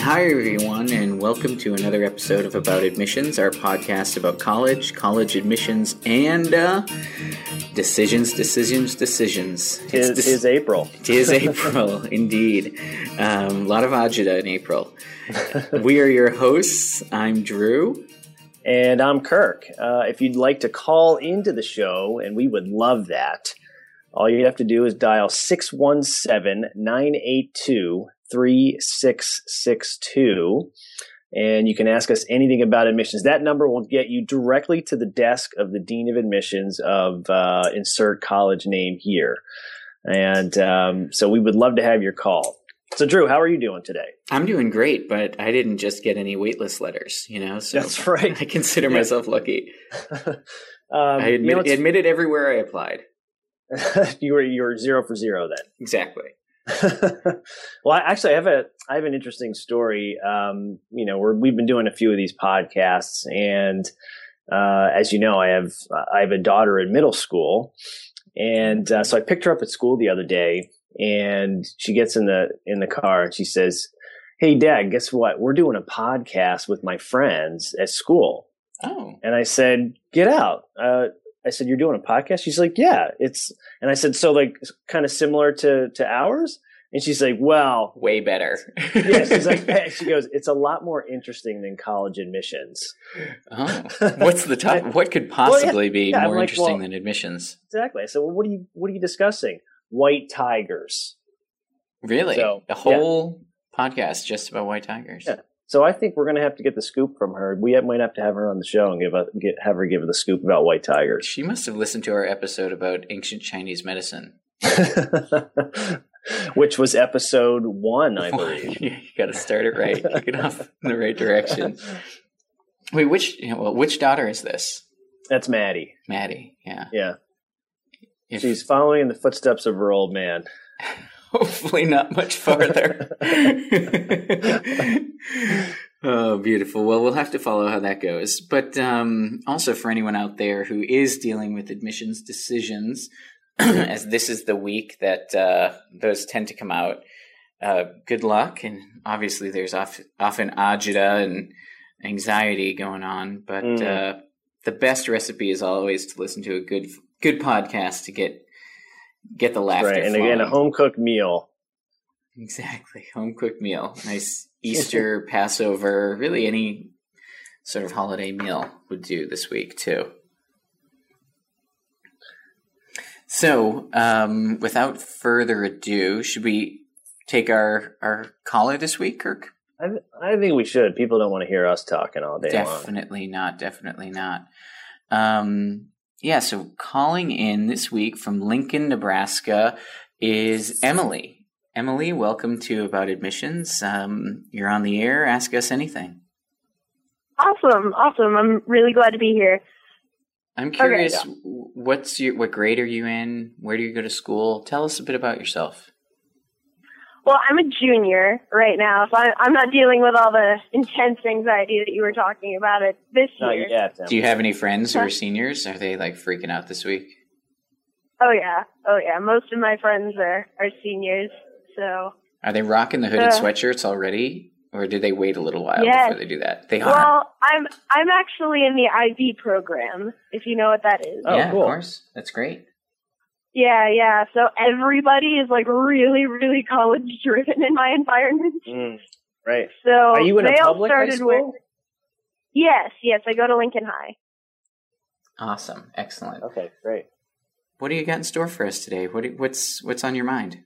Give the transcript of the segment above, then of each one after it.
Hi, everyone, and welcome to another episode of About Admissions, our podcast about college, college admissions, and uh, decisions, decisions, decisions. Tis, It's tis April. It is April, indeed. Um, a lot of agita in April. we are your hosts. I'm Drew. And I'm Kirk. Uh, if you'd like to call into the show, and we would love that, all you have to do is dial 617 982 3662. And you can ask us anything about admissions. That number will get you directly to the desk of the Dean of Admissions of uh, insert college name here. And um, so we would love to have your call. So, Drew, how are you doing today? I'm doing great, but I didn't just get any waitlist letters, you know? So That's right. I consider Yeah. myself lucky. um, I you know, admitted everywhere I applied. you were you were zero for zero then. Exactly. well, I, actually, I have a I have an interesting story. Um, you know, we're, we've been doing a few of these podcasts, and uh, as you know, I have I have a daughter in middle school, and uh, so I picked her up at school the other day, and she gets in the in the car and she says, "Hey, Dad, guess what? We're doing a podcast with my friends at school." Oh. And I said, "Get out." Uh, I said, "You're doing a podcast?" She's like, "Yeah, it's." And I said, "So like, kind of similar to to ours?" And she's like, "Well, Way better. yeah." She's like, she goes, "It's a lot more interesting than college admissions." oh. What's the top? What could possibly be yeah, I'm more like, interesting well- than admissions? Exactly. I said, "Well, what are you what are you discussing?" White tigers. Really? So, a whole podcast just about white tigers. So I think we're going to have to get the scoop from her. We might have to have her on the show and give a, get have her give the scoop about white tigers. She must have listened to our episode about ancient Chinese medicine. Which was episode one, I believe. you got to start it right. Kick it off in the right direction. Wait, which well, which daughter is this? That's Maddie. Maddie. Yeah. Yeah. If- She's following in the footsteps of her old man. Hopefully not much farther. oh, beautiful. Well, we'll have to follow how that goes. But um, also for anyone out there who is dealing with admissions decisions, as this is the week that uh, those tend to come out, uh, good luck. And obviously, there's oft- often agita and anxiety going on. But Mm. uh, the best recipe is always to listen to a good good podcast to get get the laughter. right. And again, a home cooked meal. Exactly. Home cooked meal. Nice Easter, Passover, really any sort of holiday meal would do this week too. So, um, without further ado, should we take our, our caller this week, Kirk? I, th- I think we should. People don't want to hear us talking all day long. Definitely not. Definitely not. Um, yeah, so calling in this week from Lincoln, Nebraska is Emily. Emily, welcome to About Admissions. Um, you're on the air. Ask us anything. Awesome, awesome. I'm really glad to be here. I'm curious, yeah. what's your what grade are you in? Where do you go to school? Tell us a bit about yourself. Well, I'm a junior right now, so I, I'm not dealing with all the intense anxiety that you were talking about it this Not year. yet. Do you have any friends who are seniors? Are they like freaking out this week? Oh yeah, oh yeah. Most of my friends are are seniors, so Are they rocking the hooded Uh, sweatshirts already, or do they wait a little while Yes. before they do that? They are. well, I'm I'm actually in the IB program, if you know what that is. Oh, yeah, cool. of course. That's great. Yeah, yeah. So everybody is like really, really college driven in my environment. Mm, right. So Are you in a public high school? with yes, yes. I go to Lincoln High. Awesome. Excellent. Okay, great. What do you got in store for us today? What do- what's what's on your mind?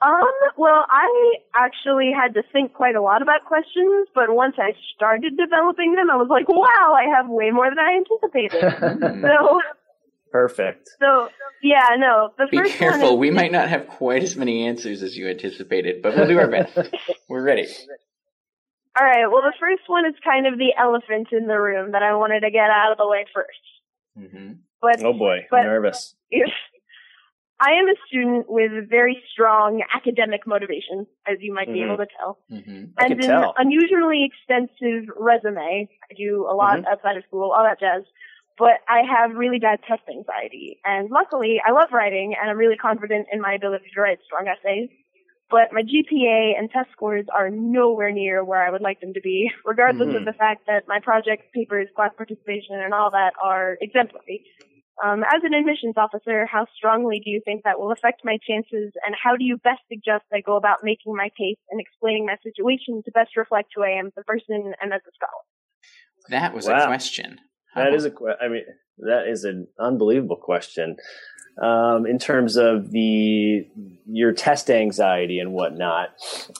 Um, well, I actually had to think quite a lot about questions, but once I started developing them, I was like, wow, I have way more than I anticipated. So, Perfect. so, yeah, no, the Be first careful. one is, We might not have quite as many answers as you anticipated, but we'll do our best. We're ready. all right, well, the first one is kind of the elephant in the room that I wanted to get out of the way first. mm-hmm. But Oh boy, But- I'm nervous. if I am a student with very strong academic motivation, as you might be Mhm. able to tell. hmm I and can an tell. unusually extensive resume. I do a lot Mhm. outside of school, all that jazz. But I have really bad test anxiety. And luckily, I love writing and I'm really confident in my ability to write strong essays. But my GPA and test scores are nowhere near where I would like them to be, regardless Mhm. of the fact that my project papers, class participation, and all that are exemplary. Um, as an admissions officer, how strongly do you think that will affect my chances, and how do you best suggest I go about making my case and explaining my situation to best reflect who I am as a person and as a scholar? That was Wow. a question. That is a I mean that is an unbelievable question. Um, in terms of the your test anxiety and whatnot,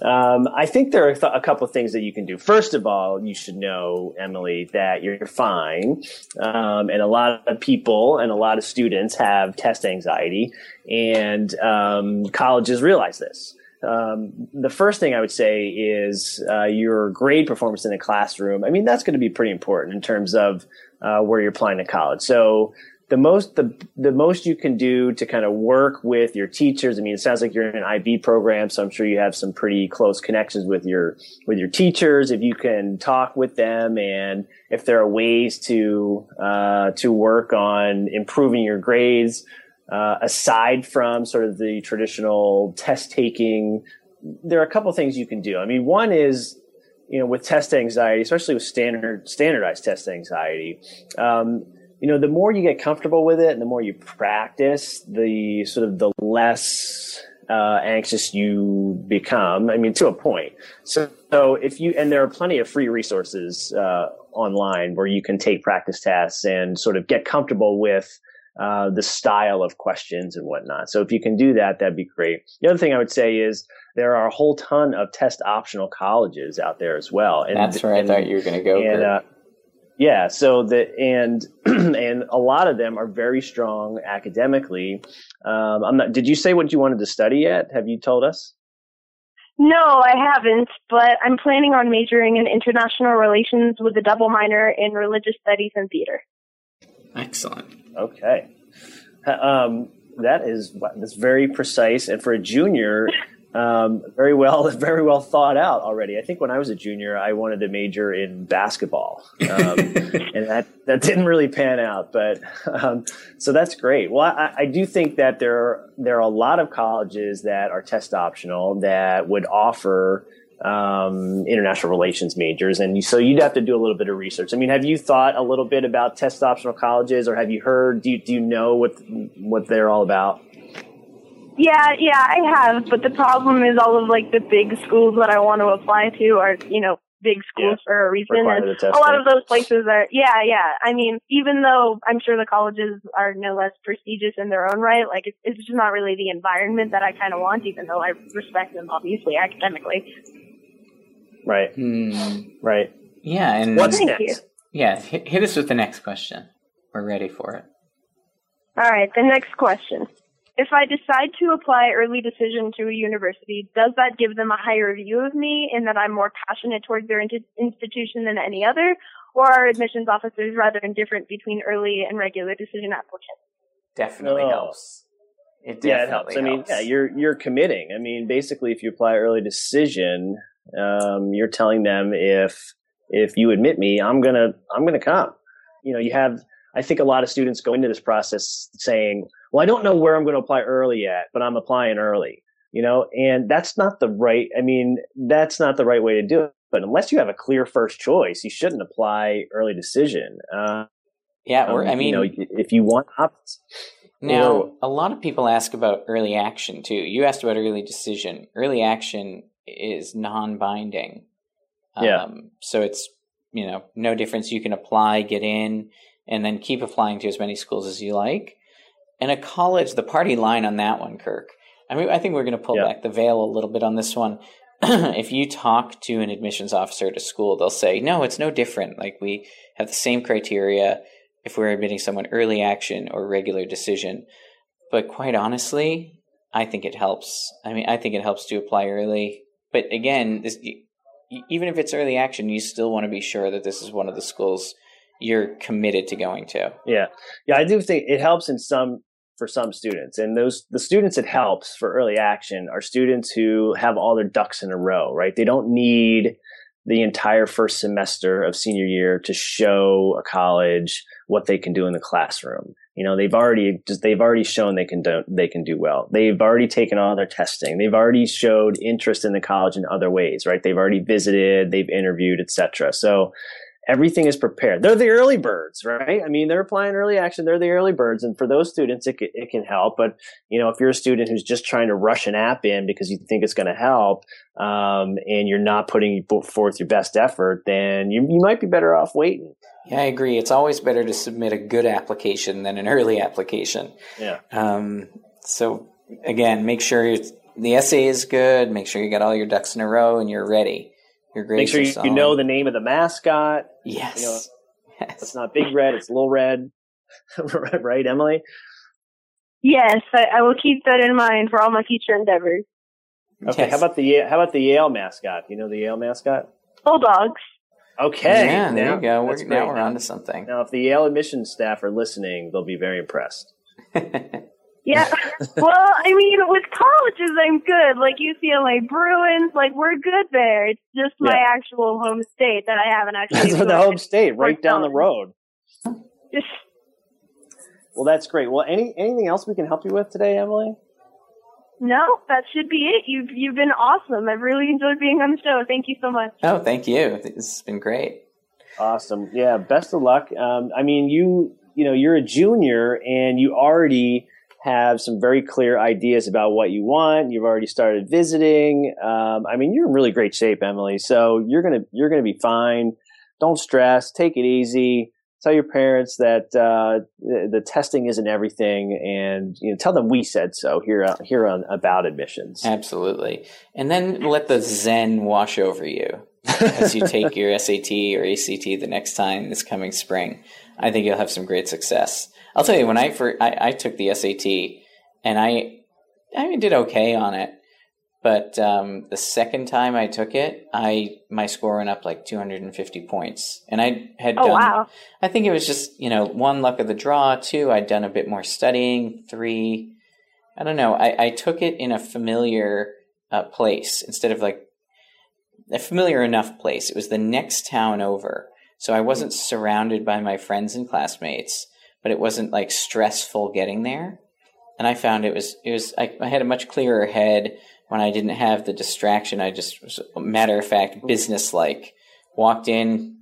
um, I think there are th- a couple of things that you can do. First of all, you should know, Emily, that you're fine, um, and a lot of people and a lot of students have test anxiety, and um, colleges realize this. Um, the first thing I would say is uh, your grade performance in the classroom. I mean, that's going to be pretty important in terms of uh, where you're applying to college. So the most the the most you can do to kind of work with your teachers. I mean, it sounds like you're in an IB program, so I'm sure you have some pretty close connections with your with your teachers. If you can talk with them, and if there are ways to uh, to work on improving your grades. Uh, aside from sort of the traditional test taking, there are a couple things you can do. I mean, one is you know, with test anxiety, especially with standard standardized test anxiety, um, you know, the more you get comfortable with it and the more you practice, the sort of the less uh, anxious you become. I mean, to a point. So, so if you and there are plenty of free resources uh, online where you can take practice tests and sort of get comfortable with uh, the style of questions and whatnot. So if you can do that, that'd be great. The other thing I would say is there are a whole ton of test optional colleges out there as well. And, That's where I and- thought you were going to go. and uh, yeah, so the and and a lot of them are very strong academically. Um, I'm not. Did you say what you wanted to study yet? Have you told us? No, I haven't, but I'm planning on majoring in international relations with a double minor in religious studies and theater. Excellent. Okay, um, that is that's very precise, and for a junior, um, very well, very well thought out already. I think when I was a junior, I wanted to major in basketball, um, and that that didn't really pan out. But um, so that's great. Well, I, I do think that there are, there are a lot of colleges that are test optional that would offer um, international relations majors, and you, so you'd have to do a little bit of research. I mean, have you thought a little bit about test optional colleges, or have you heard? Do you, do you know what what they're all about? Yeah, yeah, I have, but the problem is all of like the big schools that I want to apply to are, you know, big schools for a reason. And a lot of those places are, yeah, yeah. I mean, even though I'm sure the colleges are no less prestigious in their own right, like it's, it's just not really the environment that I kind of want, even though I respect them obviously academically. Right, Hmm. right. Yeah, and What's Thank next? you. yeah, hit, hit us with the next question. We're ready for it. All right, the next question. If I decide to apply early decision to a university, does that give them a higher view of me in that I'm more passionate towards their in- institution than any other? Or are admissions officers rather indifferent between early and regular decision applicants? Definitely No. helps. It Yeah, it definitely helps. I mean, yeah, you're you're committing. I mean, basically, if you apply early decision, um, you're telling them if if you admit me, I'm gonna I'm gonna come. You know, you have. I think a lot of students go into this process saying, "Well, I don't know where I'm going to apply early yet, but I'm applying early." You know, and that's not the right. I mean, that's not the right way to do it. But unless you have a clear first choice, you shouldn't apply early decision. Uh, yeah. Or um, I mean, you know, if you want options. Now, Or- a lot of people ask about early action too. You asked about early decision. Early action is non-binding. Yeah. Um, so it's you know no difference. You can apply, get in, and then keep applying to as many schools as you like. And a college, the party line on that one, Kirk. I mean, I think we're going to pull Yeah. back the veil a little bit on this one. if you talk to an admissions officer at a school, they'll say, "No, it's no different. Like we have the same criteria if we're admitting someone early action or regular decision." But quite honestly, I think it helps. I mean, I think it helps to apply early. But again, this, even if it's early action, you still want to be sure that this is one of the schools you're committed to going to. Yeah, yeah, I do think it helps in some for some students, and those the students it helps for early action are students who have all their ducks in a row. Right, they don't need the entire first semester of senior year to show a college what they can do in the classroom. You know, they've already just they've already shown they can do they can do well. They've already taken all their testing. They've already showed interest in the college in other ways, right? They've already visited, they've interviewed, etc. So everything is prepared. They're the early birds, right? I mean, they're applying early action. They're the early birds. And for those students, it, it can help. But, you know, if you're a student who's just trying to rush an app in because you think it's going to help, um, and you're not putting forth your best effort, then you, you might be better off waiting. Yeah, I agree. It's always better to submit a good application than an early application. Yeah. Um, so again, make sure the essay is good. Make sure you got all your ducks in a row and you're ready. Your grades Make sure you, you, know the name of the mascot. Yes. You know, yes. It's not Big Red, it's Little Red. right, Emily? Yes, I, I, will keep that in mind for all my future endeavors. Okay, yes. how about the how about the Yale mascot? You know the Yale mascot? Bulldogs. Okay. Yeah, there now, you go. We're, now we're on to something. Now, if the Yale admissions staff are listening, they'll be very impressed. Yeah. well, I mean, with colleges, I'm good. Like UCLA Bruins, like we're good there. It's just my yeah. actual home state that I haven't actually. That's the home state, right down the road. well, that's great. Well, any anything else we can help you with today, Emily? No, that should be it. You've you've been awesome. I've really enjoyed being on the show. Thank you so much. Oh, thank you. This has been great. Awesome. Yeah. Best of luck. Um, I mean, you you know you're a junior and you already have some very clear ideas about what you want. You've already started visiting. Um, I mean, you're in really great shape, Emily. So you're gonna you're gonna be fine. Don't stress. Take it easy. Tell your parents that uh, the, the, testing isn't everything, and you know, tell them we said so here uh, here on about admissions. Absolutely, and then let the zen wash over you as you take your SAT or ACT the next time this coming spring. I think you'll have some great success. I'll tell you when I first, I, I took the SAT and I I did okay on it, but um, the second time I took it, I my score went up like 250 points, and I had oh, done. Wow. I think it was just you know one luck of the draw. Two, I'd done a bit more studying. Three, I don't know. I, I took it in a familiar uh, place instead of like a familiar enough place. It was the next town over, so I wasn't surrounded by my friends and classmates but it wasn't like stressful getting there. And I found it was it was I, I had a much clearer head when I didn't have the distraction. I just was matter of fact business like walked in,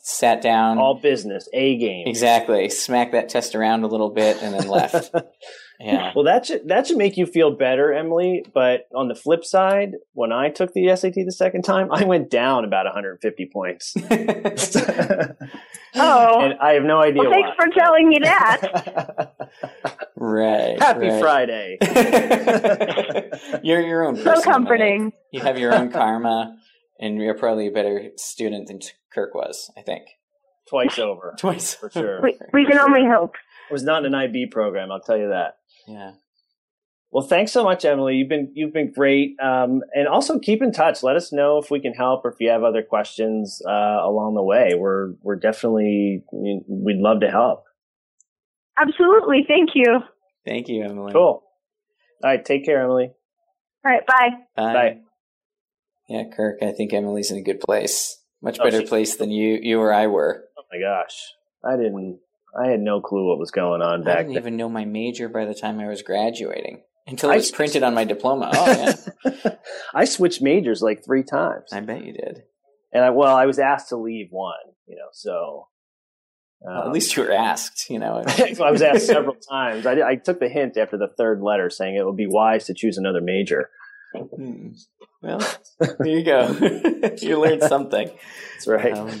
sat down, all business, a game, exactly. Smacked that test around a little bit and then left. Yeah. Well, that should that should make you feel better, Emily. But on the flip side, when I took the SAT the second time, I went down about 150 points. oh. And I have no idea. Well, thanks why. for telling me that. right. Happy right. Friday. you're your own. So comforting. You have your own karma, and you're probably a better student than Kirk was. I think. Twice over. Twice for sure. We, we can only hope. It was not an IB program. I'll tell you that. Yeah. Well, thanks so much, Emily. You've been you've been great, um, and also keep in touch. Let us know if we can help or if you have other questions uh, along the way. We're we're definitely we'd love to help. Absolutely, thank you. Thank you, Emily. Cool. All right, take care, Emily. All right, bye. Bye. Bye. Yeah, Kirk, I think Emily's in a good place. Much oh, better place than you you or I were. Oh my gosh, I didn't I had no clue what was going on back I didn't then. even know my major by the time I was graduating until it was I, printed on my diploma. Oh yeah. I switched majors like three times. I bet you did. And I well, I was asked to leave one, you know, so um, well, at least you were asked, you know. I was asked several times. I, I, took the hint after the third letter, saying it would be wise to choose another major. Hmm. Well, there you go. you learned something. That's right. Um, all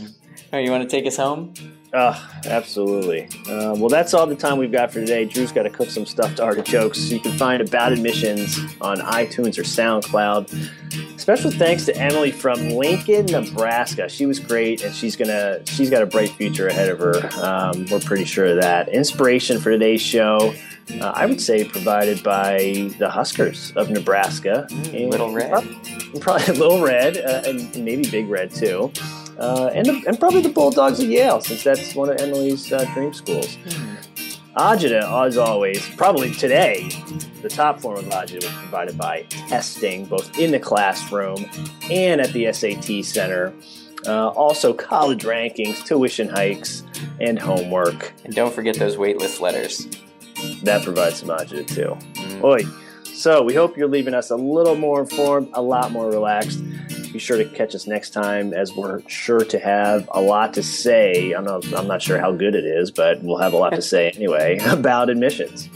right, you want to take us home? Uh, absolutely. Uh, well, that's all the time we've got for today. Drew's got to cook some stuffed artichokes. You can find About Admissions on iTunes or SoundCloud. Special thanks to Emily from Lincoln, Nebraska. She was great, and she's gonna she's got a bright future ahead of her. Um, we're pretty sure of that. Inspiration for today's show, uh, I would say, provided by the Huskers of Nebraska. Mm, little Red, probably, probably Little Red, uh, and maybe Big Red too uh, and, the, and probably the Bulldogs of Yale, since that's one of Emily's uh, dream schools. Mm. Agita, as always, probably today, the top form of Agita was provided by testing, both in the classroom and at the SAT Center. Uh, also, college rankings, tuition hikes, and homework. And don't forget those waitlist letters. That provides some agita too. Mm. Oi. So we hope you're leaving us a little more informed, a lot more relaxed. Be sure to catch us next time, as we're sure to have a lot to say. I'm not, I'm not sure how good it is, but we'll have a lot to say anyway about admissions.